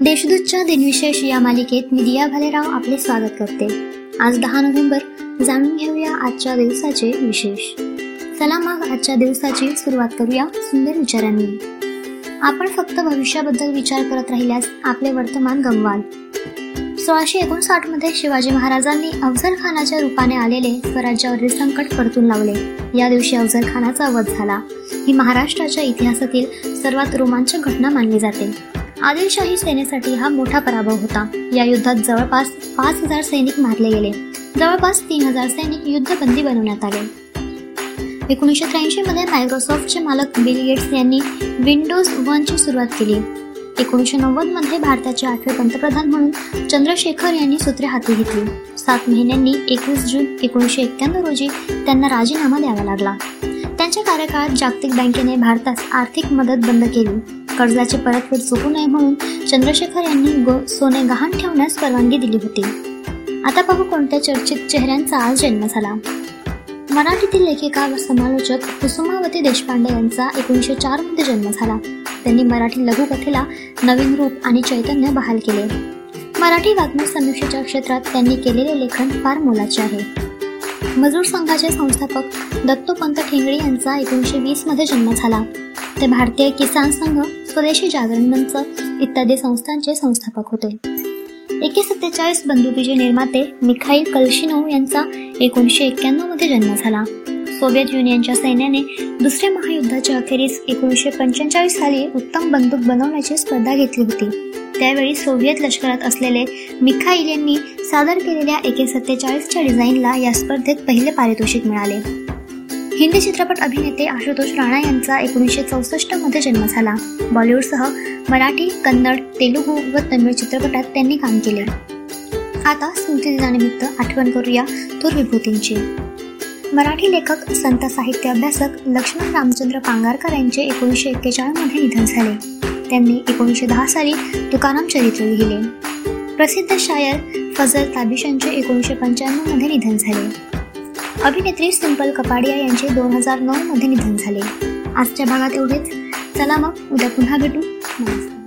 देशदूतच्या दिनविशेष या मालिकेत मी दिया भालेराव आपले स्वागत करते. आज दहा नोव्हेंबर. जाणून घेऊया आजच्या दिवसाचे विशेष. चला मग आजच्या दिवसाची सुरुवात करूया सुंदर विचारांनी. आपण फक्त भविष्याबद्दल विचार करत राहिल्यास आपले वर्तमान गमवाल सोळाशे एकोणसाठमध्ये शिवाजी महाराजांनी अफजल खानाच्या रूपाने आलेले स्वराज्यावरील संकट परतून लावले. या दिवशी अफजल खानाचा वध झाला. ही महाराष्ट्राच्या इतिहासातील सर्वात रोमांचक घटना मानली जाते. आदिलशाही सेनेसाठी हा मोठा पराभव होता. या युद्धात जवळपास पाच हजार सैनिक मारले गेले. जवळपास तीन हजार सैनिक युद्धबंदी बनवण्यात आले. एकोणीसशे त्र्याऐंशी मध्ये मायक्रोसॉफ्टचे मालक बिल गेट्स यांनी विंडोज वनची सुरुवात केली. एकोणीसशे नव्वदमध्ये भारताचे आठवे पंतप्रधान म्हणून चंद्रशेखर यांनी सूत्रे हाती घेतली. सात महिन्यांनी एकवीस जून एकोणीसशे एक्क्याण्णव रोजी त्यांना राजीनामा द्यावा लागला. त्यांच्या कार्यकाळात जागतिक बँकेने भारतास आर्थिक मदत बंद केली. कर्जाची परतफेड चुकू नये म्हणून चंद्रशेखर यांनी गो सोने गहाण ठेवण्यास परवानगी दिली होती. आता पाहू कोणत्या चर्चित चेहऱ्यांचा आज जन्म झाला. मराठीतील लेखिका व समालोचक कुसुमावती देशपांडे यांचा एकोणीसशे चारमध्ये जन्म झाला. त्यांनी मराठी लघुकथेला नवीन रूप आणि चैतन्य बहाल केले. मराठी वाङ्मय समीक्षेच्या क्षेत्रात त्यांनी केलेले लेखन फार मोलाचे आहे. मजूर संघाचे संस्थापक दत्तोपंत ठेंगडी यांचा एकोणीसशे वीसमध्ये जन्म झाला. ते भारतीय किसान संघ स्वदेशी जागरण मंच इत्यादी संस्थांचे संस्थापक होते. एके सत्तेचाळीस बंदुकीचे निर्माते मिखाईल कल्शिनोव यांचा एकोणीसशे एक्क्याण्णवमध्ये जन्म झाला. सोव्हिएत युनियनच्या सैन्याने दुसऱ्या महायुद्धाच्या अखेरीस एकोणीसशे पंचेचाळीस साली उत्तम बंदूक बनवण्याची स्पर्धा घेतली होती. त्यावेळी सोव्हिएत लष्करात असलेले मिखाईल यांनी सादर केलेल्या एके सत्तेचाळीसच्या डिझाईनला या स्पर्धेत पहिले पारितोषिक मिळाले. हिंदी चित्रपट अभिनेते आशुतोष राणा यांचा एकोणीसशे चौसष्टमध्ये जन्म झाला. बॉलिवूडसह मराठी कन्नड तेलुगू व तमिळ चित्रपटात त्यांनी काम केले. आता स्मृती दिनानिमित्त आठवण करूया थोर विभूतींची मराठी लेखक संत साहित्य अभ्यासक लक्ष्मण रामचंद्र पांगारकर यांचे एकोणीसशे एक्केचाळीसमध्ये निधन झाले. त्यांनी एकोणीसशे दहा साली तुकाराम चरित्र लिहिले. प्रसिद्ध शायर फजल ताबिश यांचे एकोणीसशे पंच्याण्णवमध्ये निधन झाले. अभिनेत्री सिंपल कपाडिया यांचे दोन हजार नऊ मध्ये निधन झाले. आजच्या भागात एवढेच. चला मग उद्या पुन्हा भेटू. नमस्कार.